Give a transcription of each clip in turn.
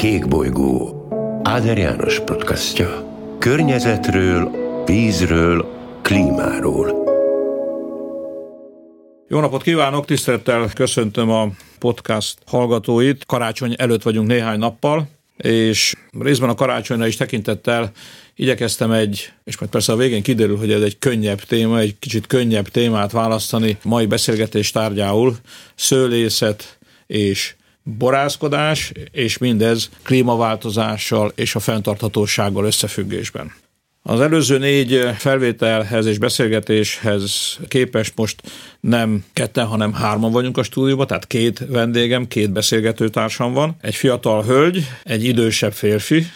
Kék bolygó Áder János podcastja. Környezetről, vízről, klímáról. Jó napot kívánok, tisztelettel köszöntöm a podcast hallgatóit. Karácsony előtt vagyunk néhány nappal, és részben a karácsonyra is tekintettel igyekeztem egy, és majd persze a végén kiderül, hogy ez egy könnyebb téma, egy kicsit könnyebb témát választani mai beszélgetés tárgyául, szőlészet és borászkodás, és mindez klímaváltozással és a fenntarthatósággal összefüggésben. Az előző négy felvételhez és beszélgetéshez képest most nem ketten, hanem hárman vagyunk a stúdióban, tehát két vendégem, két beszélgetőtársam van. Egy fiatal hölgy, egy idősebb férfi,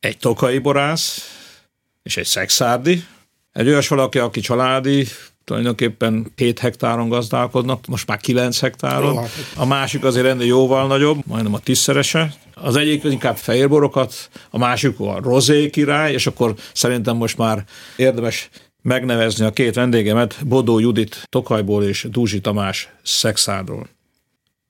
egy tokai borász és egy szexárdi. Egy olyas valaki, aki családi, tulajdonképpen 7 hektáron gazdálkodnak, most már 9 hektáron. Hát a másik azért ennél jóval nagyobb, majdnem a tízszerese. Az egyik inkább fehérborokat, a másik a rozé király, és akkor szerintem most már érdemes megnevezni a két vendégemet, Bodó Judit Tokajból és Dúzsi Tamás Szexádról.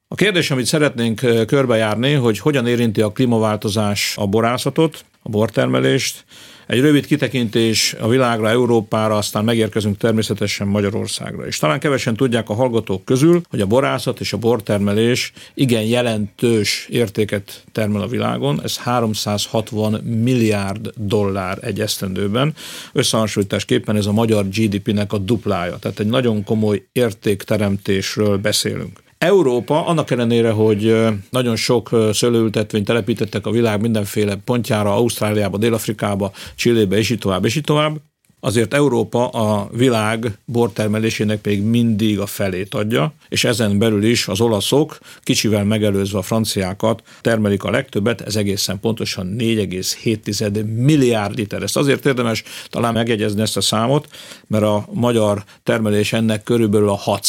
A kérdés, amit szeretnénk körbejárni, hogy hogyan érinti a klímaváltozás a borászatot, a bortermelést, egy rövid kitekintés a világra, Európára, aztán megérkezünk természetesen Magyarországra. És talán kevesen tudják a hallgatók közül, hogy a borászat és a bortermelés igen jelentős értéket termel a világon. Ez 360 milliárd dollár egy esztendőben. Összehasonlításképpen ez a magyar GDP-nek a duplája. Tehát egy nagyon komoly értékteremtésről beszélünk. Európa annak ellenére, hogy nagyon sok szőlőültetvényt telepítettek a világ mindenféle pontjára, Ausztráliába, Dél-Afrikába, Csillébe, és így tovább, és így tovább, azért Európa a világ bortermelésének még mindig a felét adja, és ezen belül is az olaszok, kicsivel megelőzve a franciákat, termelik a legtöbbet, ez egészen pontosan 4,7 milliárd liter. Ezt azért érdemes talán megjegyezni ezt a számot, mert a magyar termelés ennek körülbelül a 6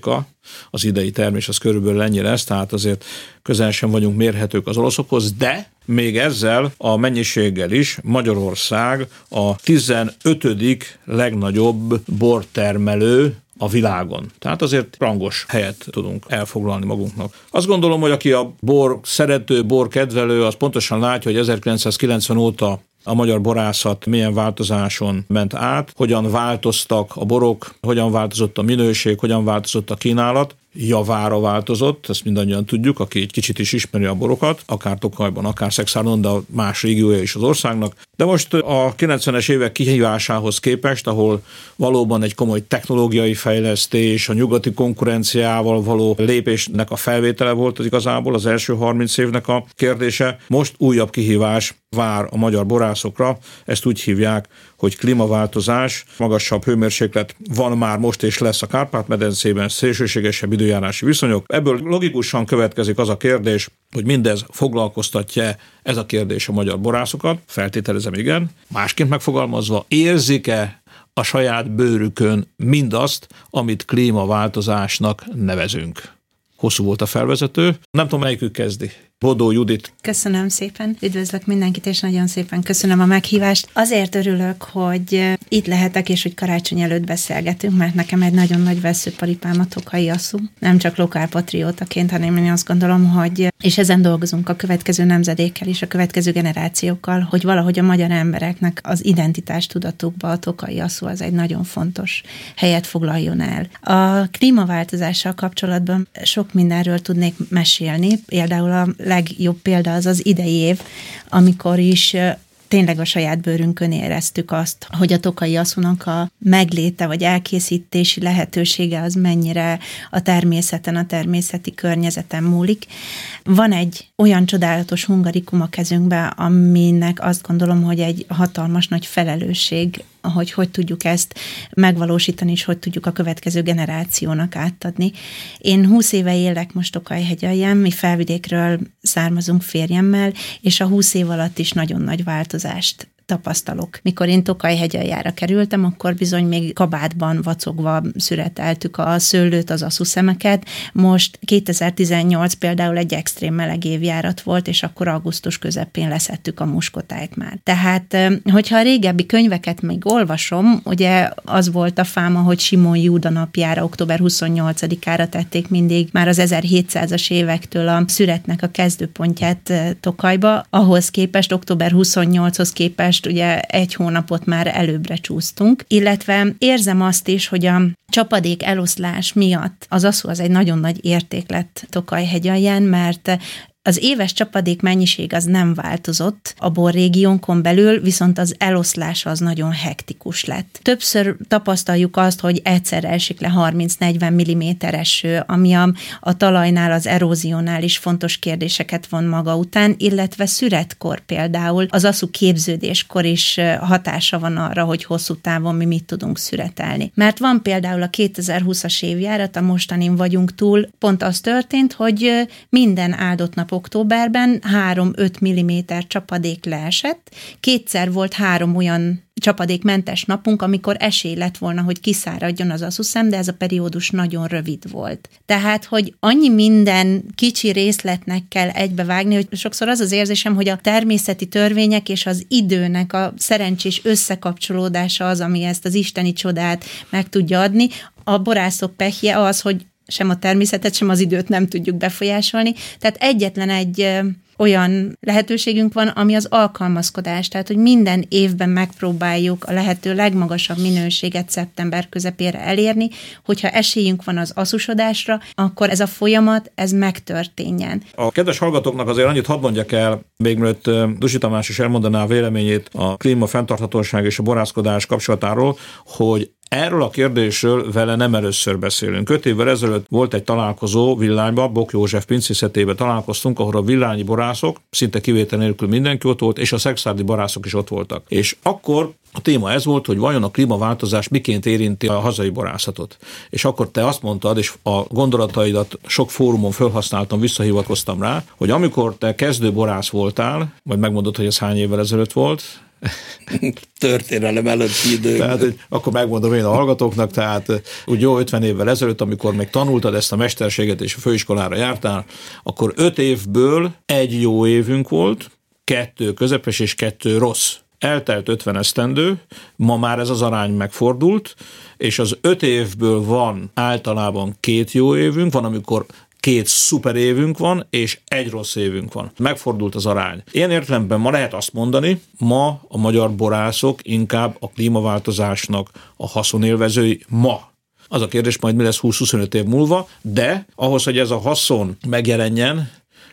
a az idei termés az körülbelül ennyi lesz, tehát azért közel sem vagyunk mérhetők az olaszokhoz, de még ezzel a mennyiséggel is Magyarország a 15. legnagyobb bortermelő a világon. Tehát azért rangos helyet tudunk elfoglalni magunknak. Azt gondolom, hogy aki a bor szerető, bor kedvelő, az pontosan látja, hogy 1990 óta a magyar borászat milyen változáson ment át, hogyan változtak a borok, hogyan változott a minőség, hogyan változott a kínálat javára változott, ezt mindannyian tudjuk, aki egy kicsit is ismeri a borokat, akár Tokajban, akár Szexárdon, de a más régiója is az országnak. De most a 90-es évek kihívásához képest, ahol valóban egy komoly technológiai fejlesztés, a nyugati konkurenciával való lépésnek a felvétele volt az igazából az első 30 évnek a kérdése, most újabb kihívás vár a magyar borászokra, ezt úgy hívják, hogy klímaváltozás, magasabb hőmérséklet van már most és lesz a Kárpát-medencében, szélsőségesebb időjárási viszonyok. Ebből logikusan következik az a kérdés, hogy mindez foglalkoztatja ez a kérdés a magyar borászokat, feltételezem igen, másként megfogalmazva, érzik-e a saját bőrükön mindazt, amit klímaváltozásnak nevezünk. Hosszú volt a felvezető, nem tudom, melyikük kezdi. Bodó Judit. Köszönöm szépen, üdvözlök mindenkit, és nagyon szépen köszönöm a meghívást. Azért örülök, hogy itt lehetek, és hogy karácsony előtt beszélgetünk, mert nekem egy nagyon nagy veszőparipám a Tokai Asszú. Nem csak lokálpatriótaként, hanem én azt gondolom, hogy, és ezen dolgozunk a következő nemzedékkel és a következő generációkkal, hogy valahogy a magyar embereknek az identitás tudatukba a Tokai Asszú az egy nagyon fontos helyet foglaljon el. A klímaváltozással kapcsolatban sok mindenről tudnék mesélni, például a legjobb példa az az idei év, amikor is tényleg a saját bőrünkön éreztük azt, hogy a tokai aszúnak a megléte vagy elkészítési lehetősége az mennyire a természeten, a természeti környezeten múlik. Van egy olyan csodálatos hungarikum a kezünkben, aminek azt gondolom, hogy egy hatalmas nagy felelősség hogy hogy tudjuk ezt megvalósítani, és hogy tudjuk a következő generációnak átadni. Én 20 éve élek most Tokajhegyen, mi felvidékről származunk férjemmel, és a 20 év alatt is nagyon nagy változást tapasztalok. Mikor én Tokaj-hegyaljára kerültem, akkor bizony még kabátban vacogva szüreteltük a szőlőt, az aszuszemeket. Most 2018 például egy extrém meleg évjárat volt, és akkor augusztus közepén leszettük a muskotájt már. Tehát, hogyha a régebbi könyveket még olvasom, ugye az volt a fáma, hogy Simon Júda napjára, október 28-ára tették mindig már az 1700-as évektől a szüretnek a kezdőpontját Tokajba, ahhoz képest, október 28-hoz képest ugye egy hónapot már előbbre csúsztunk, illetve érzem azt is, hogy a csapadék eloszlás miatt az aszú az egy nagyon nagy érték lett Tokaj-hegyalján, mert az éves csapadék mennyiség az nem változott a borrégiónkon belül, viszont az eloszlás az nagyon hektikus lett. Többször tapasztaljuk azt, hogy egyszer esik le 30-40 mm eső, ami a, a talajnál, az erózionál is fontos kérdéseket von maga után, illetve szüretkor például az aszú képződéskor is hatása van arra, hogy hosszú távon mi mit tudunk szüretelni. Mert van például a 2020-as évjárat, a mostanin vagyunk túl, pont az történt, hogy minden áldott nap októberben 3-5 mm csapadék leesett, kétszer volt három olyan csapadékmentes napunk, amikor esély lett volna, hogy kiszáradjon az aszuszem, de ez a periódus nagyon rövid volt. Tehát, hogy annyi minden kicsi részletnek kell egybevágni, hogy sokszor az az érzésem, hogy a természeti törvények és az időnek a szerencsés összekapcsolódása az, ami ezt az isteni csodát meg tudja adni. A borászok pehje az, hogy sem a természetet, sem az időt nem tudjuk befolyásolni. Tehát egyetlen egy olyan lehetőségünk van, ami az alkalmazkodás, tehát hogy minden évben megpróbáljuk a lehető legmagasabb minőséget szeptember közepére elérni, hogyha esélyünk van az aszusodásra, akkor ez a folyamat, ez megtörténjen. A kedves hallgatóknak azért annyit hadd mondjak el, még mielőtt Dusi Tamás is elmondaná a véleményét a klíma fenntarthatóság és a borászkodás kapcsolatáról, hogy Erről a kérdésről vele nem először beszélünk. Öt évvel ezelőtt volt egy találkozó Villányban, Bok József pincészetében találkoztunk, ahol a villányi borászok, szinte kivétel nélkül mindenki ott volt, és a szexárdi borászok is ott voltak. És akkor a téma ez volt, hogy vajon a klímaváltozás miként érinti a hazai borászatot. És akkor te azt mondtad, és a gondolataidat sok fórumon felhasználtam, visszahivatkoztam rá, hogy amikor te kezdő borász voltál, majd megmondod, hogy ez hány évvel ezelőtt volt, Történelem előtti idő. Tehát, akkor megmondom én a hallgatóknak, tehát úgy jó 50 évvel ezelőtt, amikor még tanultad ezt a mesterséget és a főiskolára jártál, akkor öt évből egy jó évünk volt, kettő közepes és kettő rossz. Eltelt 50 esztendő, ma már ez az arány megfordult, és az öt évből van általában két jó évünk, van, amikor két szuper évünk van, és egy rossz évünk van. Megfordult az arány. Ilyen értelemben ma lehet azt mondani, ma a magyar borászok inkább a klímaváltozásnak a haszonélvezői ma az a kérdés majd mi lesz 20-25 év múlva, de ahhoz, hogy ez a haszon megjelenjen,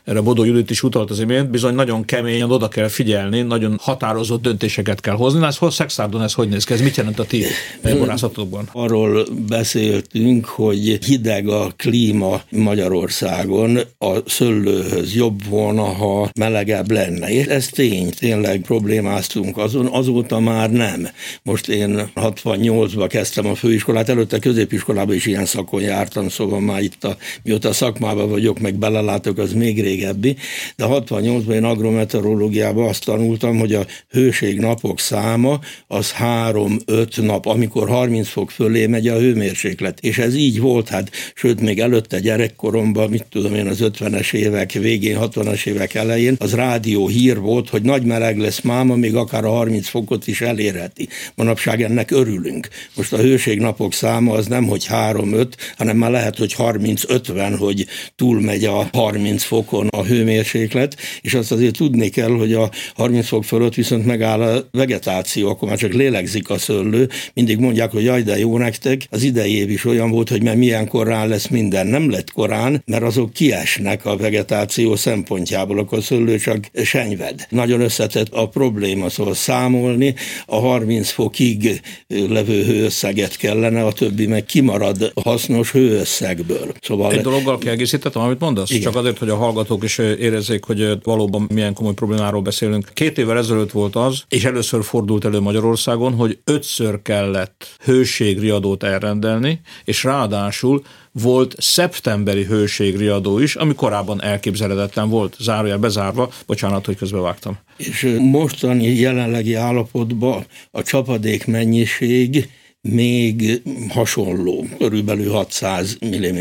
erre Bodó Judit is utalt az imént, bizony nagyon keményen oda kell figyelni, nagyon határozott döntéseket kell hozni. Ez Szexárdon ez hogy néz ki? Ez mit jelent a ti borászatokban? Arról beszéltünk, hogy hideg a klíma Magyarországon, a szöllőhöz jobb volna, ha melegebb lenne. És ez tény, tényleg problémáztunk azon, azóta már nem. Most én 68-ban kezdtem a főiskolát, előtte középiskolában is ilyen szakon jártam, szóval már itt a, mióta szakmában vagyok, meg belelátok, az még régebbi, de 68-ban én agrometeorológiában azt tanultam, hogy a hőségnapok száma az 3-5 nap, amikor 30 fok fölé megy a hőmérséklet. És ez így volt, hát sőt, még előtte gyerekkoromban, mit tudom én, az 50-es évek végén, 60-as évek elején, az rádió hír volt, hogy nagy meleg lesz máma, még akár a 30 fokot is elérheti. Manapság ennek örülünk. Most a hőségnapok száma az nem, hogy 3-5, hanem már lehet, hogy 30-50, hogy túlmegy a 30 fokon, fokon a hőmérséklet, és azt azért tudni kell, hogy a 30 fok fölött viszont megáll a vegetáció, akkor már csak lélegzik a szőlő. Mindig mondják, hogy jaj, de jó nektek. Az idei év is olyan volt, hogy mert milyen korán lesz minden. Nem lett korán, mert azok kiesnek a vegetáció szempontjából, akkor a szőlő csak senyved. Nagyon összetett a probléma, szóval számolni, a 30 fokig levő hőösszeget kellene, a többi meg kimarad hasznos hőösszegből. Szóval Egy dologgal kiegészítettem, amit mondasz? Igen. Csak azért, hogy a hallgató hallgatók is érezzék, hogy valóban milyen komoly problémáról beszélünk. Két évvel ezelőtt volt az, és először fordult elő Magyarországon, hogy ötször kellett hőségriadót elrendelni, és ráadásul volt szeptemberi hőségriadó is, ami korábban elképzelhetetlen volt, zárójel bezárva, bocsánat, hogy közbevágtam. És mostani jelenlegi állapotban a csapadék mennyiség még hasonló, körülbelül 600 mm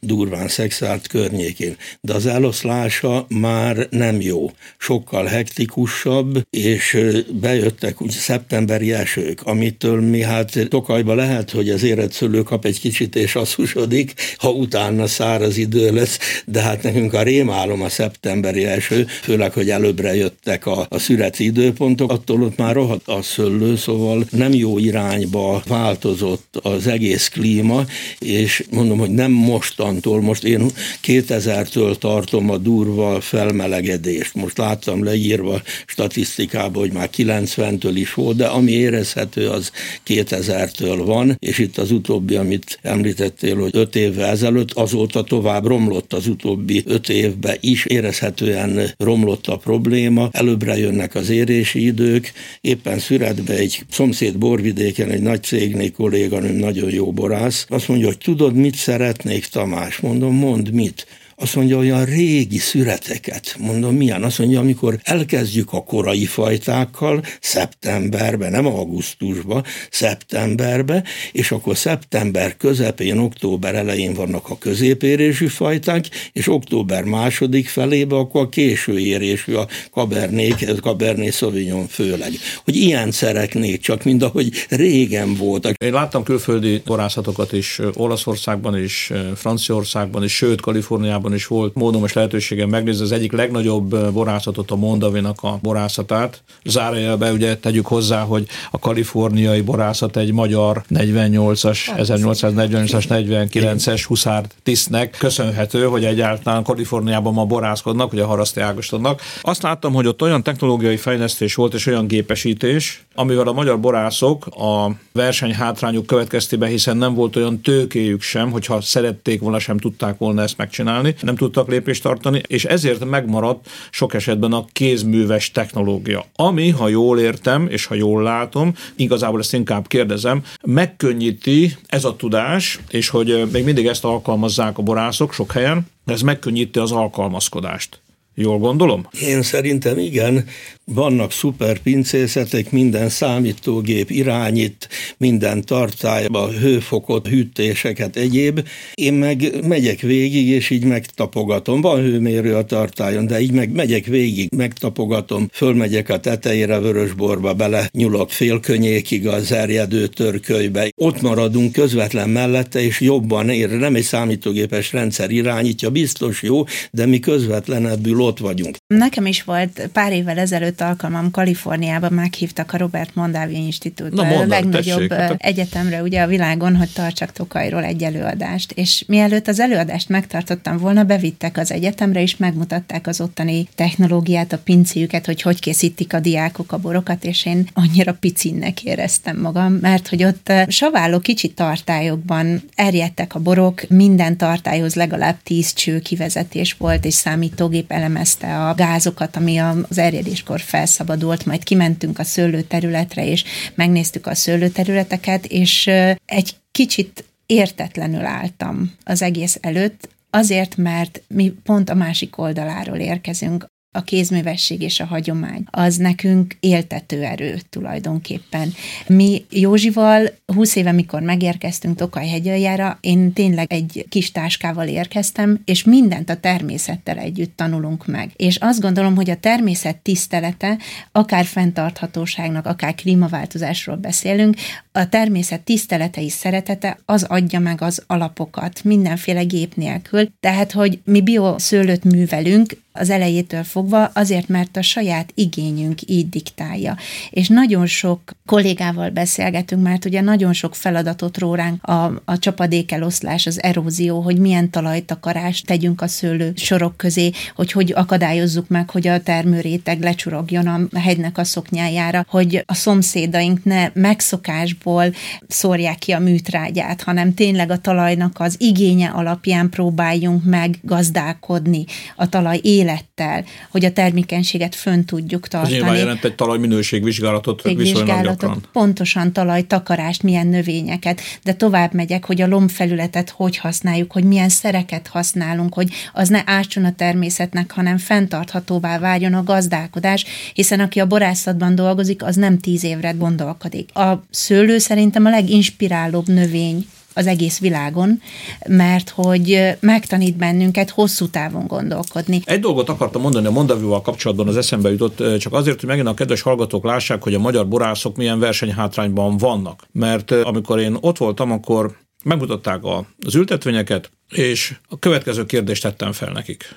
durván szexált környékén, de az eloszlása már nem jó, sokkal hektikusabb, és bejöttek úgy szeptemberi esők, amitől mi hát Tokajba lehet, hogy az érett szülő kap egy kicsit és asszusodik, ha utána száraz idő lesz, de hát nekünk a rémálom a szeptemberi eső, főleg, hogy előbbre jöttek a, a szüreti időpontok, attól ott már rohadt a szőlő, szóval nem jó irányba változott az egész klíma, és mondom, hogy nem mostantól, most én 2000-től tartom a durva felmelegedést. Most láttam leírva statisztikában, hogy már 90-től is volt, de ami érezhető, az 2000-től van, és itt az utóbbi, amit említettél, hogy 5 évvel ezelőtt, azóta tovább romlott az utóbbi 5 évben is, érezhetően romlott a probléma, előbbre jönnek az érési idők, éppen szüretbe egy szomszéd borvidéken egy nagy nagy cégnél kolléganőm, nagyon jó borász, azt mondja, hogy tudod, mit szeretnék, Tamás? Mondom, mond mit? Azt mondja, olyan régi szüreteket. Mondom, milyen? Azt mondja, amikor elkezdjük a korai fajtákkal, szeptemberben, nem augusztusban, szeptemberbe, és akkor szeptember közepén, október elején vannak a középérésű fajták, és október második felébe akkor a késő érésű, a Cabernet, Cabernet Sauvignon főleg. Hogy ilyen szeretnék, csak mint ahogy régen voltak. Én láttam külföldi borászatokat is Olaszországban is, Franciaországban is, sőt Kaliforniában Amerikában is volt módom és lehetőségem megnézni az egyik legnagyobb borászatot, a Mondavinak a borászatát. Zárójelbe ugye tegyük hozzá, hogy a kaliforniai borászat egy magyar 48-as, 1848-as, 49-es huszár tisztnek köszönhető, hogy egyáltalán Kaliforniában ma borászkodnak, ugye a haraszti ágostonnak. Azt láttam, hogy ott olyan technológiai fejlesztés volt és olyan gépesítés, amivel a magyar borászok a verseny hátrányuk következtében, hiszen nem volt olyan tőkéjük sem, hogyha szerették volna, sem tudták volna ezt megcsinálni, nem tudtak lépést tartani, és ezért megmaradt sok esetben a kézműves technológia, ami, ha jól értem, és ha jól látom, igazából ezt inkább kérdezem, megkönnyíti ez a tudás, és hogy még mindig ezt alkalmazzák a borászok sok helyen, ez megkönnyíti az alkalmazkodást. Jól gondolom? Én szerintem igen. Vannak szuper pincészetek, minden számítógép irányít, minden tartályba, hőfokot, hűtéseket, egyéb. Én meg megyek végig, és így megtapogatom. Van hőmérő a tartályon, de így meg megyek végig, megtapogatom, fölmegyek a tetejére vörösborba, bele nyulok félkönyékig az erjedő törkölybe. Ott maradunk közvetlen mellette, és jobban ér. Nem egy számítógépes rendszer irányítja, biztos jó, de mi közvetlenebbül ott vagyunk. Nekem is volt pár évvel ezelőtt alkalmam Kaliforniában, meghívtak a Robert Mondavi Institút, Na, a legnagyobb tessék, hát egyetemre ugye a világon, hogy tartsak Tokajról egy előadást. És mielőtt az előadást megtartottam volna, bevittek az egyetemre, és megmutatták az ottani technológiát, a pincéjüket, hogy hogy készítik a diákok a borokat, és én annyira picinnek éreztem magam, mert hogy ott saváló kicsi tartályokban erjedtek a borok, minden tartályhoz legalább tíz cső kivezetés volt, és számítógép elemezte a gázokat, ami az erjedéskor felszabadult, majd kimentünk a szőlőterületre, és megnéztük a szőlőterületeket, és egy kicsit értetlenül álltam az egész előtt, azért, mert mi pont a másik oldaláról érkezünk a kézművesség és a hagyomány, az nekünk éltető erő tulajdonképpen. Mi Józsival 20 éve, mikor megérkeztünk Tokaj hegyaljára, én tényleg egy kis táskával érkeztem, és mindent a természettel együtt tanulunk meg. És azt gondolom, hogy a természet tisztelete, akár fenntarthatóságnak, akár klímaváltozásról beszélünk, a természet tisztelete és szeretete az adja meg az alapokat mindenféle gép nélkül. Tehát, hogy mi bioszőlőt művelünk, az elejétől fogva, azért, mert a saját igényünk így diktálja. És nagyon sok kollégával beszélgetünk, mert ugye nagyon sok feladatot ró ránk a, a csapadékeloszlás, az erózió, hogy milyen talajtakarást tegyünk a szőlő sorok közé, hogy hogy akadályozzuk meg, hogy a termőréteg lecsurogjon a hegynek a szoknyájára, hogy a szomszédaink ne megszokásból ahol szórják ki a műtrágyát, hanem tényleg a talajnak az igénye alapján próbáljunk meg gazdálkodni a talaj élettel, hogy a termékenységet fönn tudjuk tartani. Ez nyilván jelent egy talajminőségvizsgálatot viszonylag gyakran. Pontosan talajtakarást, milyen növényeket, de tovább megyek, hogy a lombfelületet hogy használjuk, hogy milyen szereket használunk, hogy az ne ásson a természetnek, hanem fenntarthatóvá váljon a gazdálkodás, hiszen aki a borászatban dolgozik, az nem tíz évre gondolkodik. A szőlő szerintem a leginspirálóbb növény az egész világon, mert hogy megtanít bennünket hosszú távon gondolkodni. Egy dolgot akartam mondani a Mondavival kapcsolatban, az eszembe jutott, csak azért, hogy megint a kedves hallgatók lássák, hogy a magyar borászok milyen versenyhátrányban vannak. Mert amikor én ott voltam, akkor megmutatták az ültetvényeket, és a következő kérdést tettem fel nekik.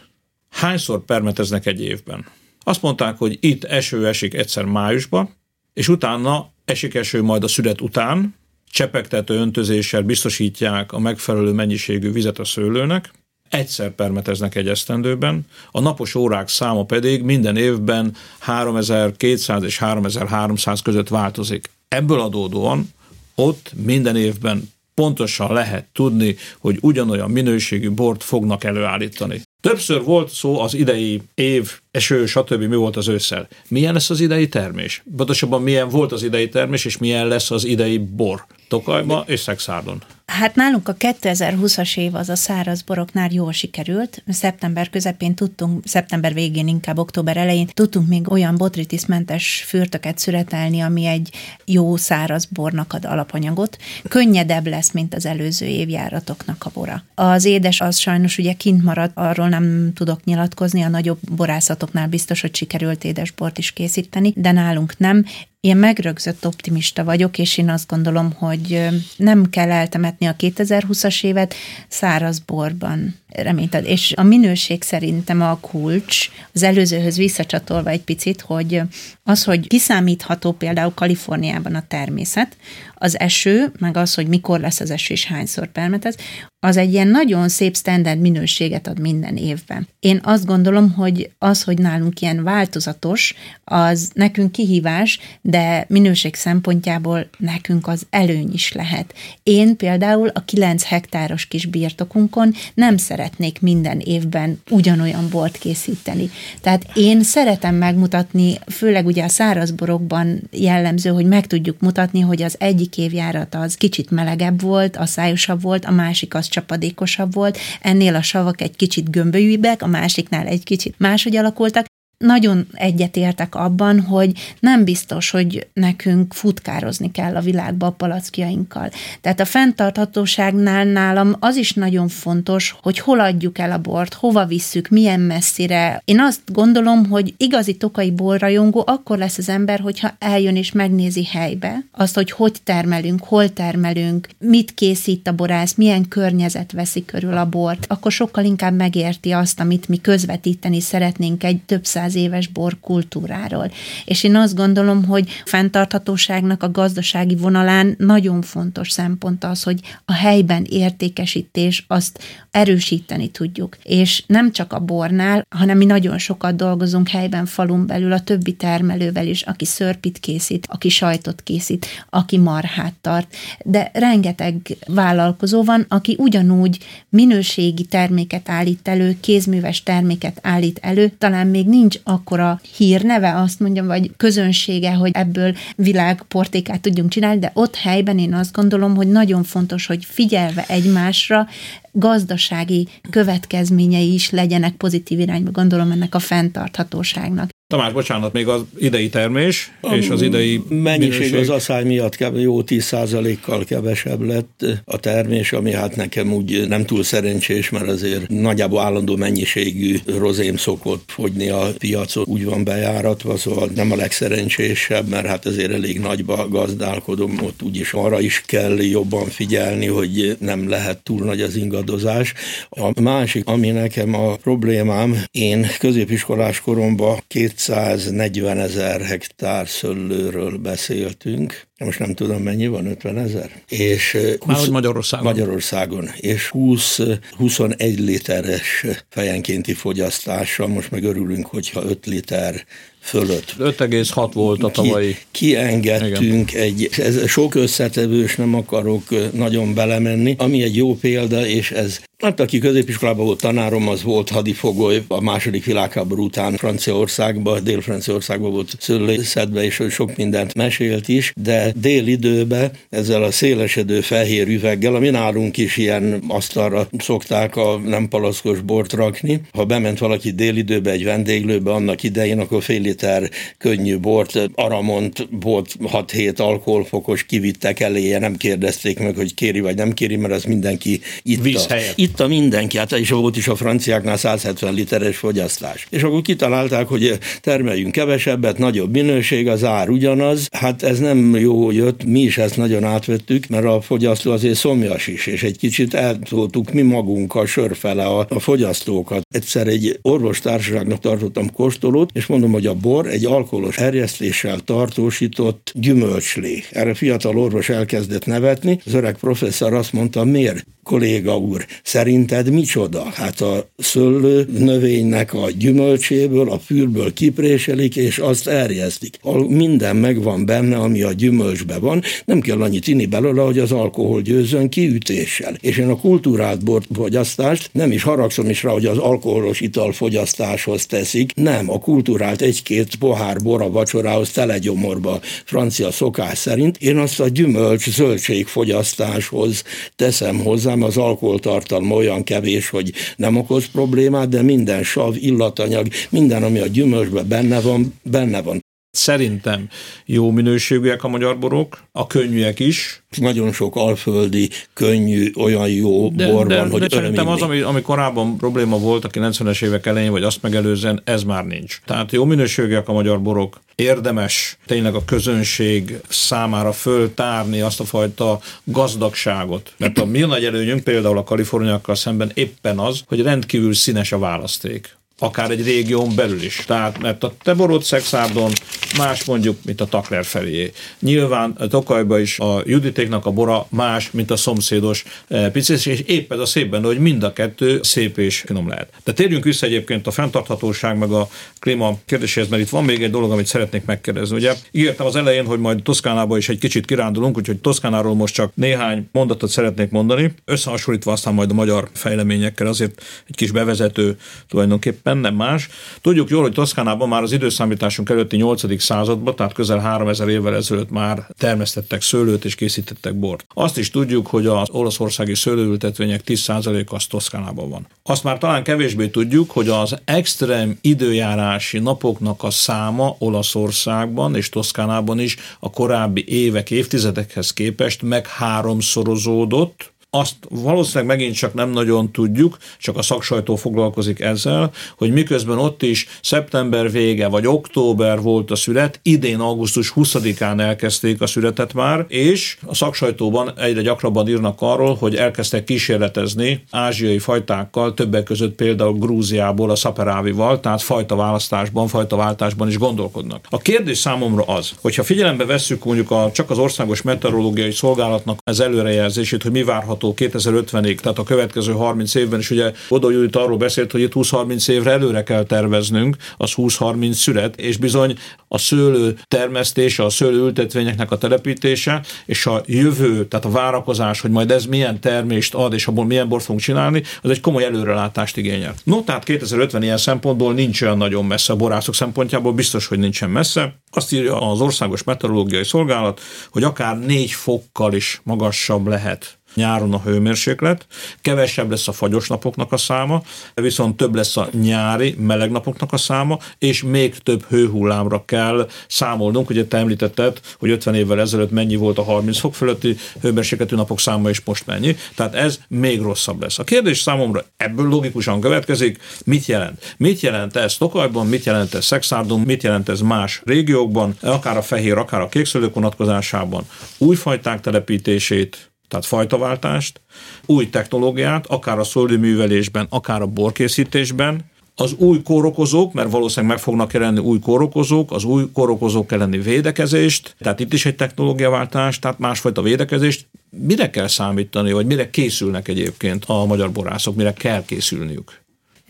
Hányszor permeteznek egy évben? Azt mondták, hogy itt eső esik egyszer májusban, és utána esik eső majd a szület után, csepegtető öntözéssel biztosítják a megfelelő mennyiségű vizet a szőlőnek, egyszer permeteznek egy esztendőben, a napos órák száma pedig minden évben 3200 és 3300 között változik. Ebből adódóan ott minden évben pontosan lehet tudni, hogy ugyanolyan minőségű bort fognak előállítani. Többször volt szó az idei év, eső, stb. mi volt az ősszel. Milyen lesz az idei termés? Pontosabban milyen volt az idei termés, és milyen lesz az idei bor? Tokajba és Szexárdon. Hát nálunk a 2020-as év az a száraz boroknál jól sikerült. Szeptember közepén tudtunk, szeptember végén, inkább október elején tudtunk még olyan botritiszmentes fürtöket szüretelni, ami egy jó száraz bornak ad alapanyagot. Könnyedebb lesz, mint az előző évjáratoknak a bora. Az édes az sajnos ugye kint maradt, arról nem tudok nyilatkozni, a nagyobb borászatoknál biztos, hogy sikerült édesbort is készíteni, de nálunk nem. Én megrögzött optimista vagyok, és én azt gondolom, hogy nem kell eltemetni a 2020-as évet száraz borban reményted. És a minőség szerintem a kulcs, az előzőhöz visszacsatolva egy picit, hogy az, hogy kiszámítható például Kaliforniában a természet, az eső, meg az, hogy mikor lesz az eső és hányszor permetez, az egy ilyen nagyon szép standard minőséget ad minden évben. Én azt gondolom, hogy az, hogy nálunk ilyen változatos, az nekünk kihívás, de minőség szempontjából nekünk az előny is lehet. Én például a 9 hektáros kis birtokunkon nem szeretnék minden évben ugyanolyan bort készíteni. Tehát én szeretem megmutatni, főleg ugye a szárazborokban jellemző, hogy meg tudjuk mutatni, hogy az egyik évjárat az kicsit melegebb volt, szályosabb volt, a másik az csapadékosabb volt, ennél a savak egy kicsit gömbölyűbbek, a másiknál egy kicsit máshogy alakultak, nagyon egyetértek abban, hogy nem biztos, hogy nekünk futkározni kell a világba a palackjainkkal. Tehát a fenntarthatóságnál nálam az is nagyon fontos, hogy hol adjuk el a bort, hova visszük, milyen messzire. Én azt gondolom, hogy igazi tokai borrajongó akkor lesz az ember, hogyha eljön és megnézi helybe azt, hogy hogy termelünk, hol termelünk, mit készít a borász, milyen környezet veszi körül a bort, akkor sokkal inkább megérti azt, amit mi közvetíteni szeretnénk egy több száz száz éves borkultúráról. És én azt gondolom, hogy fenntarthatóságnak a gazdasági vonalán nagyon fontos szempont az, hogy a helyben értékesítés azt erősíteni tudjuk. És nem csak a bornál, hanem mi nagyon sokat dolgozunk helyben falun belül a többi termelővel is, aki szörpit készít, aki sajtot készít, aki marhát tart, de rengeteg vállalkozó van, aki ugyanúgy minőségi terméket állít elő, kézműves terméket állít elő, talán még nincs akkora hírneve, azt mondjam, vagy közönsége, hogy ebből világportékát tudjunk csinálni, de ott helyben én azt gondolom, hogy nagyon fontos, hogy figyelve egymásra gazdasági következményei is legyenek pozitív irányba, gondolom ennek a fenntarthatóságnak. Tamás, bocsánat, még az idei termés és az idei mennyiség minőség. az asszály miatt jó 10%-kal kevesebb lett a termés, ami hát nekem úgy nem túl szerencsés, mert azért nagyjából állandó mennyiségű rozém szokott fogyni a piacon, úgy van bejáratva, szóval nem a legszerencsésebb, mert hát azért elég nagyba gazdálkodom, ott úgyis arra is kell jobban figyelni, hogy nem lehet túl nagy az ingadozás. A másik, ami nekem a problémám, én középiskolás koromban két 240 ezer hektár szöllőről beszéltünk, most nem tudom mennyi van, 50 ezer. És 20, Magyarországon. Magyarországon. És 20-21 literes fejenkénti fogyasztással, most meg örülünk, hogyha 5 liter fölött. 5,6 volt a tavalyi. Ki, kiengedtünk Igen. egy, ez sok összetevős, nem akarok nagyon belemenni, ami egy jó példa, és ez Hát aki középiskolában volt tanárom, az volt hadifogoly a második világháború után Franciaországban, Dél-Franciaországban volt szőlészetbe, és sok mindent mesélt is, de délidőben ezzel a szélesedő fehér üveggel, ami nálunk is ilyen asztalra szokták a nem palaszkos bort rakni. Ha bement valaki délidőbe egy vendéglőbe annak idején, akkor fél liter könnyű bort, aramont volt 6-7 alkoholfokos, kivittek eléje, nem kérdezték meg, hogy kéri vagy nem kéri, mert az mindenki itta. Itta mindenki, hát és volt is a franciáknál 170 literes fogyasztás. És akkor kitalálták, hogy termeljünk kevesebbet, nagyobb minőség, az ár ugyanaz. Hát ez nem jó jött, mi is ezt nagyon átvettük, mert a fogyasztó azért szomjas is, és egy kicsit eltoltuk mi magunkkal sörfele a, a fogyasztókat. Egyszer egy orvostársaságnak tartottam kóstolót, és mondom, hogy a bor egy alkoholos erjesztéssel tartósított gyümölcslé. Erre fiatal orvos elkezdett nevetni, az öreg professzor azt mondta, miért? Kolléga úr, szerinted micsoda? Hát a szőlő növénynek a gyümölcséből, a fűrből kipréselik, és azt erjesztik. Minden megvan benne, ami a gyümölcsbe van, nem kell annyit inni belőle, hogy az alkohol győzön kiütéssel. És én a kultúrált borfogyasztást nem is haragszom is rá, hogy az alkoholos italfogyasztáshoz teszik, nem, a kultúrált egy-két pohár bor a vacsorához telegyomorba francia szokás szerint, én azt a gyümölcs zöldségfogyasztáshoz teszem hozzá, nem az alkoholtartalma olyan kevés, hogy nem okoz problémát, de minden sav, illatanyag, minden, ami a gyümölcsben benne van, benne van. Szerintem jó minőségűek a magyar borok, a könnyűek is. Nagyon sok alföldi, könnyű, olyan jó de, bor de, van, hogy de szerintem az, ami, ami korábban probléma volt a 90-es évek elején, vagy azt megelőzően, ez már nincs. Tehát jó minőségűek a magyar borok, érdemes tényleg a közönség számára föltárni azt a fajta gazdagságot. Mert a mi nagy előnyünk például a kaliforniakkal szemben éppen az, hogy rendkívül színes a választék akár egy régión belül is. Tehát, mert a te borod Szexárdon más mondjuk, mint a Takler felé. Nyilván a Tokajban is a Juditéknak a bora más, mint a szomszédos eh, picés, és épp ez a szép benne, hogy mind a kettő szép és finom lehet. De térjünk vissza egyébként a fenntarthatóság meg a klíma kérdéséhez, mert itt van még egy dolog, amit szeretnék megkérdezni. Ugye ígértem az elején, hogy majd Toszkánába is egy kicsit kirándulunk, úgyhogy Toszkánáról most csak néhány mondatot szeretnék mondani, összehasonlítva aztán majd a magyar fejleményekkel, azért egy kis bevezető tulajdonképpen nem más. Tudjuk jól, hogy Toszkánában már az időszámításunk előtti 8. században, tehát közel 3000 évvel ezelőtt már termesztettek szőlőt és készítettek bort. Azt is tudjuk, hogy az olaszországi szőlőültetvények 10% az Toszkánában van. Azt már talán kevésbé tudjuk, hogy az extrém időjárási napoknak a száma Olaszországban és Toszkánában is a korábbi évek, évtizedekhez képest meg háromszorozódott, azt valószínűleg megint csak nem nagyon tudjuk, csak a szaksajtó foglalkozik ezzel, hogy miközben ott is szeptember vége vagy október volt a szület, idén augusztus 20-án elkezdték a születet már, és a szaksajtóban egyre gyakrabban írnak arról, hogy elkezdtek kísérletezni ázsiai fajtákkal, többek között például Grúziából a szaperávival, tehát fajta választásban, fajta váltásban is gondolkodnak. A kérdés számomra az, hogyha figyelembe vesszük mondjuk a, csak az országos meteorológiai szolgálatnak az előrejelzését, hogy mi várható várható 2050-ig, tehát a következő 30 évben is ugye Bodó Judit arról beszélt, hogy itt 20-30 évre előre kell terveznünk, az 20-30 szület, és bizony a szőlő termesztése, a szőlő ültetvényeknek a telepítése, és a jövő, tehát a várakozás, hogy majd ez milyen termést ad, és abból milyen bort fogunk csinálni, az egy komoly előrelátást igényel. No, tehát 2050 ilyen szempontból nincs olyan nagyon messze, a borászok szempontjából biztos, hogy nincsen messze. Azt írja az Országos Meteorológiai Szolgálat, hogy akár négy fokkal is magasabb lehet nyáron a hőmérséklet, kevesebb lesz a fagyos napoknak a száma, viszont több lesz a nyári meleg napoknak a száma, és még több hőhullámra kell számolnunk. Ugye te említetted, hogy 50 évvel ezelőtt mennyi volt a 30 fok fölötti hőmérsékletű napok száma, és most mennyi. Tehát ez még rosszabb lesz. A kérdés számomra ebből logikusan következik, mit jelent? Mit jelent ez Tokajban, mit jelent ez Szexárdon, mit jelent ez más régiókban, akár a fehér, akár a kékszőlők vonatkozásában, új fajták telepítését, tehát fajtaváltást, új technológiát, akár a szőlőművelésben, akár a borkészítésben, az új kórokozók, mert valószínűleg meg fognak jelenni új kórokozók, az új kórokozók elleni védekezést, tehát itt is egy technológiaváltás, tehát másfajta védekezést. Mire kell számítani, vagy mire készülnek egyébként a magyar borászok, mire kell készülniük?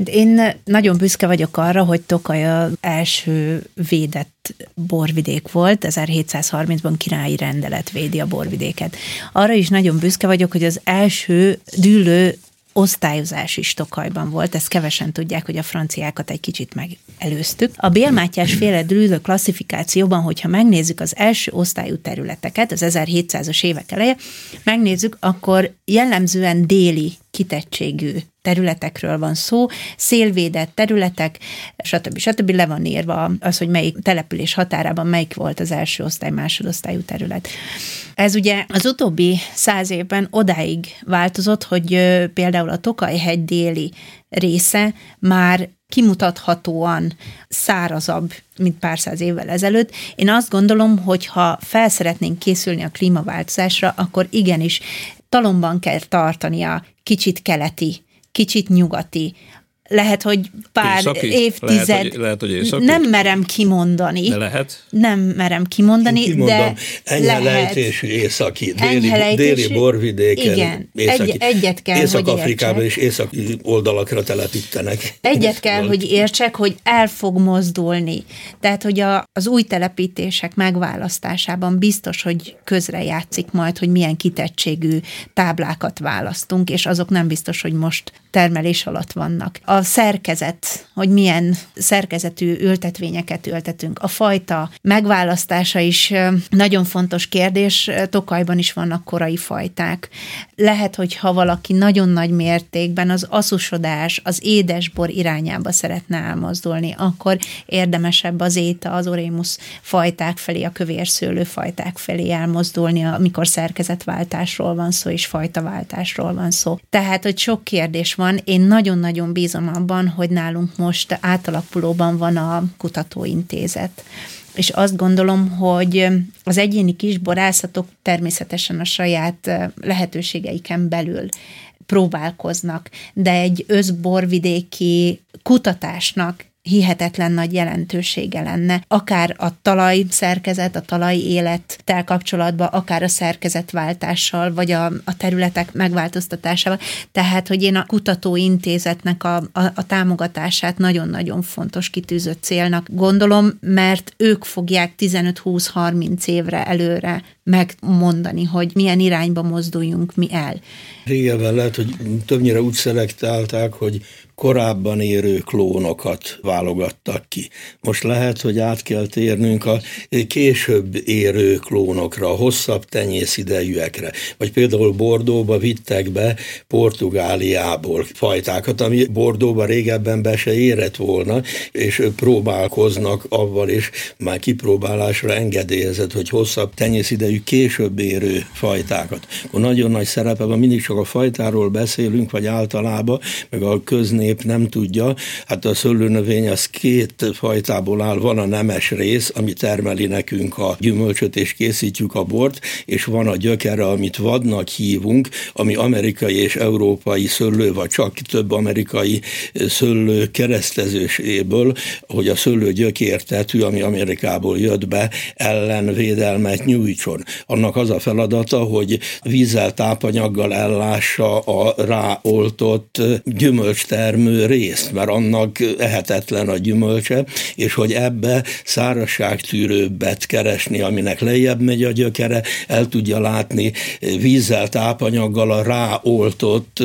Én nagyon büszke vagyok arra, hogy Tokaj az első védett borvidék volt, 1730-ban királyi rendelet védi a borvidéket. Arra is nagyon büszke vagyok, hogy az első dűlő osztályozás is Tokajban volt, ezt kevesen tudják, hogy a franciákat egy kicsit megelőztük. A Bélmátyás féle drűlő klasszifikációban, hogyha megnézzük az első osztályú területeket, az 1700-as évek eleje, megnézzük, akkor jellemzően déli kitettségű területekről van szó, szélvédett területek, stb. stb. le van írva az, hogy melyik település határában melyik volt az első osztály, másodosztályú terület. Ez ugye az utóbbi száz évben odáig változott, hogy például a Tokaj-hegy déli része már kimutathatóan szárazabb, mint pár száz évvel ezelőtt. Én azt gondolom, hogy ha fel szeretnénk készülni a klímaváltozásra, akkor igenis talomban kell tartania kicsit keleti, kicsit nyugati, lehet, hogy pár északi? évtized. Lehet, hogy, lehet, hogy északi? Nem merem kimondani. De lehet? Nem merem kimondani, kimondom, de enyhe lehet. lejtésű északi, déli, lejtésű, déli borvidéken. Igen, északi, egy, egyet kell, Észak-Afrikában és északi oldalakra telepítenek. Egyet kell, hogy értsek, hogy el fog mozdulni. Tehát, hogy a, az új telepítések megválasztásában biztos, hogy közre játszik majd, hogy milyen kitettségű táblákat választunk, és azok nem biztos, hogy most termelés alatt vannak. A szerkezet, hogy milyen szerkezetű ültetvényeket ültetünk. A fajta megválasztása is nagyon fontos kérdés. Tokajban is vannak korai fajták. Lehet, hogy ha valaki nagyon nagy mértékben az aszusodás, az édesbor irányába szeretne elmozdulni, akkor érdemesebb az éta, az orémus fajták felé, a kövérszőlő fajták felé elmozdulni, amikor szerkezetváltásról van szó, és fajtaváltásról van szó. Tehát, hogy sok kérdés van. Én nagyon-nagyon bízom bízom abban, hogy nálunk most átalakulóban van a kutatóintézet. És azt gondolom, hogy az egyéni kis borászatok természetesen a saját lehetőségeiken belül próbálkoznak, de egy összborvidéki kutatásnak hihetetlen nagy jelentősége lenne, akár a talaj szerkezet, a talaj élettel kapcsolatban, akár a szerkezetváltással, vagy a, a területek megváltoztatásával. Tehát, hogy én a kutatóintézetnek a, a, a támogatását nagyon-nagyon fontos kitűzött célnak gondolom, mert ők fogják 15-20-30 évre előre megmondani, hogy milyen irányba mozduljunk mi el. Régebben lehet, hogy többnyire úgy szelektálták, hogy korábban érő klónokat válogattak ki. Most lehet, hogy át kell térnünk a később érő klónokra, a hosszabb tenyészidejűekre. Vagy például Bordóba vittek be Portugáliából fajtákat, ami Bordóba régebben be se érett volna, és próbálkoznak avval, és már kipróbálásra engedélyezett, hogy hosszabb tenyészidejű később érő fajtákat. Akkor nagyon nagy szerepe van, mindig csak a fajtáról beszélünk, vagy általában, meg a közni nép nem tudja, hát a szőlőnövény az két fajtából áll, van a nemes rész, ami termeli nekünk a gyümölcsöt és készítjük a bort, és van a gyökere, amit vadnak hívunk, ami amerikai és európai szőlő, vagy csak több amerikai szőlő keresztezőséből, hogy a szőlő gyökértetű, ami Amerikából jött be, ellenvédelmet nyújtson. Annak az a feladata, hogy vízzel, tápanyaggal ellássa a ráoltott gyümölcster termő részt, mert annak ehetetlen a gyümölcse, és hogy ebbe szárazságtűrőbbet keresni, aminek lejjebb megy a gyökere, el tudja látni vízzel, tápanyaggal a ráoltott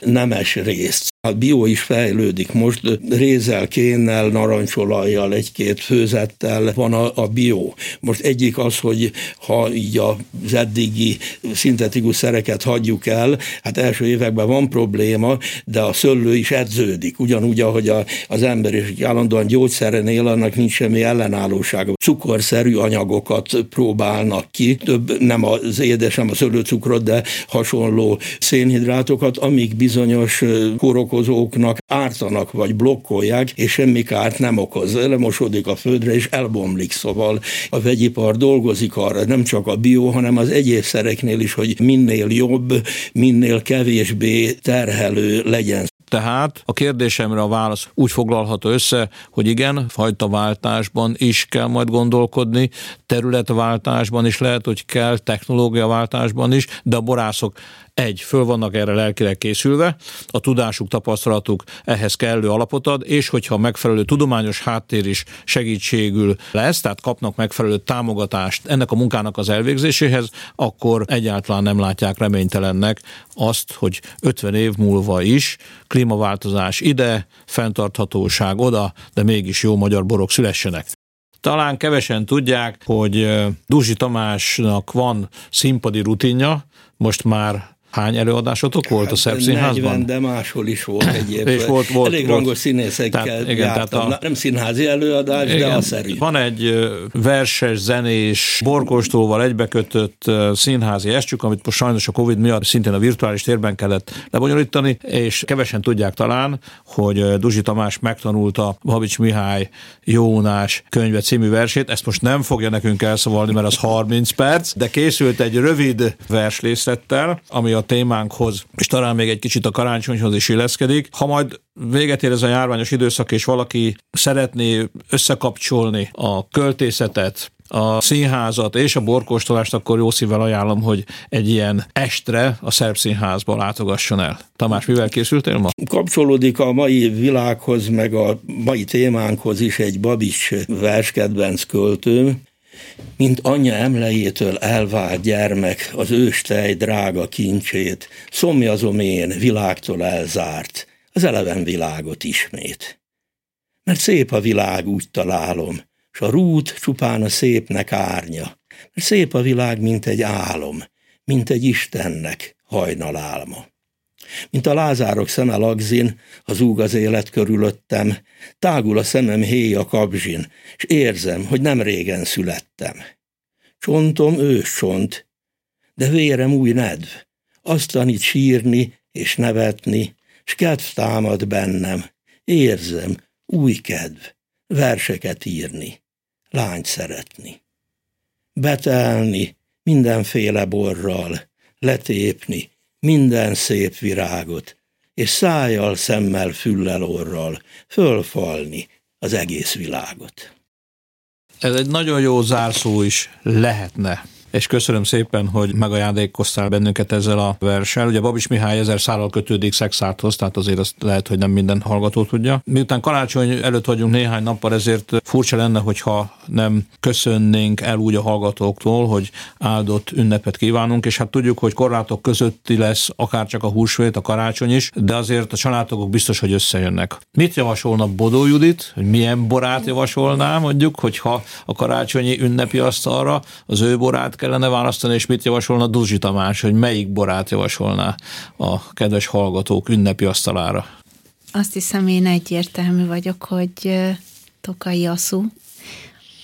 nemes részt. A bio is fejlődik. Most rézel, kénnel, narancsolajjal, egy-két főzettel van a, a bio. Most egyik az, hogy ha így az eddigi szintetikus szereket hagyjuk el, hát első években van probléma, de a szöllő is edződik. Ugyanúgy, ahogy a, az ember is állandóan gyógyszeren él, annak nincs semmi ellenállósága. Cukorszerű anyagokat próbálnak ki, több nem az édes, nem a szőlőcukrot, de hasonló szénhidrátokat, amik bizonyos korok okozóknak ártanak vagy blokkolják, és semmi kárt nem okoz. Lemosodik a földre, és elbomlik. Szóval a vegyipar dolgozik arra, nem csak a bio, hanem az egyéb szereknél is, hogy minél jobb, minél kevésbé terhelő legyen. Tehát a kérdésemre a válasz úgy foglalható össze, hogy igen, fajtaváltásban is kell majd gondolkodni, területváltásban is lehet, hogy kell, technológiaváltásban is, de a borászok egy, föl vannak erre lelkileg készülve, a tudásuk, tapasztalatuk ehhez kellő alapot ad, és hogyha megfelelő tudományos háttér is segítségül lesz, tehát kapnak megfelelő támogatást ennek a munkának az elvégzéséhez, akkor egyáltalán nem látják reménytelennek azt, hogy 50 év múlva is klímaváltozás ide, fenntarthatóság oda, de mégis jó magyar borok szülessenek. Talán kevesen tudják, hogy Duzsi Tamásnak van színpadi rutinja, most már Hány előadásotok volt hát, a Szerb Színházban? 40, de máshol is volt egyébként. És volt, volt, Elég volt. rangos színészekkel tehát, igen, tehát a, Nem színházi előadás, igen, de a szerint. Van egy verses, zenés, borkostóval egybekötött színházi estjük, amit most sajnos a Covid miatt szintén a virtuális térben kellett lebonyolítani, és kevesen tudják talán, hogy Duzsi Tamás megtanulta Habics Mihály Jónás könyve című versét. Ezt most nem fogja nekünk elszavalni, mert az 30 perc, de készült egy rövid verslészlettel, ami a témánkhoz, és talán még egy kicsit a karácsonyhoz is illeszkedik. Ha majd véget ér ez a járványos időszak, és valaki szeretné összekapcsolni a költészetet, a színházat és a borkóstolást, akkor jó szívvel ajánlom, hogy egy ilyen estre a Szerb Színházba látogasson el. Tamás, mivel készültél ma? Kapcsolódik a mai világhoz, meg a mai témánkhoz is egy Babis verskedvenc költőm, mint anyja emlejétől elvált gyermek az őstej drága kincsét, szomjazom én világtól elzárt, az eleven világot ismét. Mert szép a világ, úgy találom, s a rút csupán a szépnek árnya, mert szép a világ, mint egy álom, mint egy Istennek hajnalálma. Mint a lázárok szeme lagzin, ha zúg az élet körülöttem, tágul a szemem héj a kabzsin, és érzem, hogy nem régen születtem. Csontom ős csont, de vérem új nedv, azt tanít sírni és nevetni, s kedv támad bennem, érzem, új kedv, verseket írni, lányt szeretni. Betelni mindenféle borral, letépni, minden szép virágot, és szájjal, szemmel, füllel, orral fölfalni az egész világot. Ez egy nagyon jó zárszó is lehetne és köszönöm szépen, hogy megajándékoztál bennünket ezzel a verssel. Ugye Babis Mihály ezer szállal kötődik Szexárthoz, tehát azért azt lehet, hogy nem minden hallgató tudja. Miután karácsony előtt vagyunk néhány nappal, ezért furcsa lenne, hogyha nem köszönnénk el úgy a hallgatóktól, hogy áldott ünnepet kívánunk, és hát tudjuk, hogy korlátok közötti lesz akár csak a húsvét, a karácsony is, de azért a családok biztos, hogy összejönnek. Mit javasolna Bodó Judit, hogy milyen borát javasolná, mondjuk, hogyha a karácsonyi ünnepi asztalra az ő borát kellene választani, és mit javasolna Duzsi Tamás, hogy melyik borát javasolná a kedves hallgatók ünnepi asztalára? Azt hiszem, én egyértelmű vagyok, hogy tokai aszú,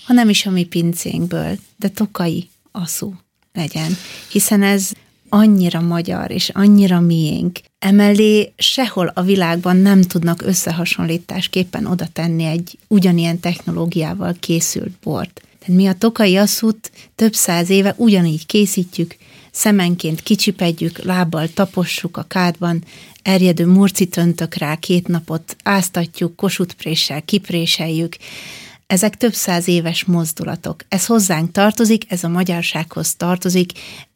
ha nem is a mi pincénkből, de tokai aszú legyen, hiszen ez annyira magyar és annyira miénk. Emellé sehol a világban nem tudnak összehasonlításképpen oda tenni egy ugyanilyen technológiával készült bort. Mi a tokai asszút több száz éve ugyanígy készítjük, szemenként kicsipedjük, lábbal tapossuk a kádban, erjedő murcit öntök rá két napot, áztatjuk, kosutpréssel kipréseljük. Ezek több száz éves mozdulatok. Ez hozzánk tartozik, ez a magyarsághoz tartozik,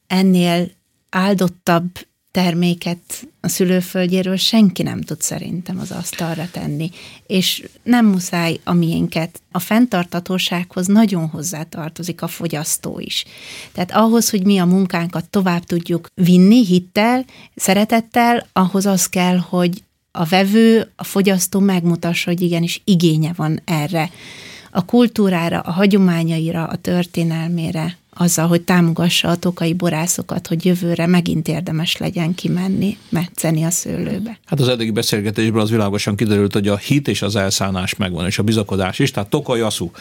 ennél áldottabb terméket a szülőföldjéről senki nem tud szerintem az asztalra tenni. És nem muszáj a miénket. A fenntartatósághoz nagyon hozzá tartozik a fogyasztó is. Tehát ahhoz, hogy mi a munkánkat tovább tudjuk vinni hittel, szeretettel, ahhoz az kell, hogy a vevő, a fogyasztó megmutassa, hogy igenis igénye van erre. A kultúrára, a hagyományaira, a történelmére, azzal, hogy támogassa a tokai borászokat, hogy jövőre megint érdemes legyen kimenni, metszeni a szőlőbe. Hát az eddigi beszélgetésből az világosan kiderült, hogy a hit és az elszállás megvan, és a bizakodás is, tehát tokai aszú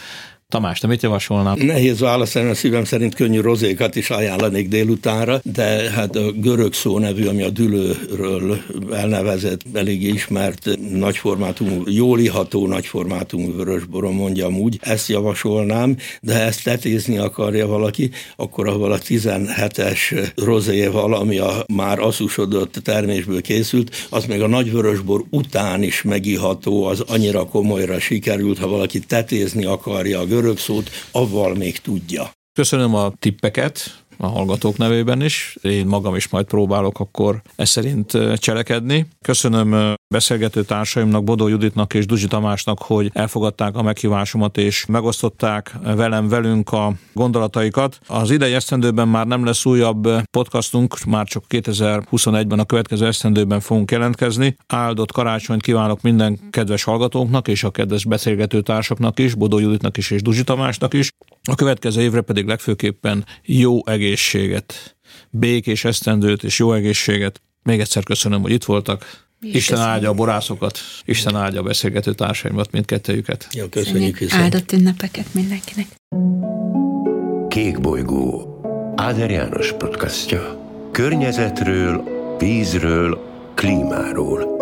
Tamás, te mit javasolnál? Nehéz válaszolni, a szívem szerint könnyű rozékat is ajánlanék délutánra, de hát a görög szó nevű, ami a dülőről elnevezett, elég ismert nagyformátumú, jól iható nagyformátumú vörösborom mondjam úgy, ezt javasolnám, de ha ezt tetézni akarja valaki, akkor ahol a 17-es rozéval, ami a már asszusodott termésből készült, az még a nagyvörösbor után is megiható, az annyira komolyra sikerült, ha valaki tetézni akarja a görög szót, avval még tudja. Köszönöm a tippeket, a hallgatók nevében is. Én magam is majd próbálok akkor ez szerint cselekedni. Köszönöm beszélgető társaimnak, Bodó Juditnak és Duzsi Tamásnak, hogy elfogadták a meghívásomat és megosztották velem, velünk a gondolataikat. Az idei esztendőben már nem lesz újabb podcastunk, már csak 2021-ben, a következő esztendőben fogunk jelentkezni. Áldott karácsonyt kívánok minden kedves hallgatónknak és a kedves beszélgető társaknak is, Bodó Juditnak is és Duzsi Tamásnak is. A következő évre pedig legfőképpen jó egészséget, békés esztendőt és jó egészséget. Még egyszer köszönöm, hogy itt voltak. Mi Isten köszönjük. áldja a borászokat, Isten áldja a beszélgető társaimat, mindkettőjüket. Jó, köszönjük viszont. Áldott ünnepeket mindenkinek. Kék bolygó, Áder János podcastja. Környezetről, vízről, klímáról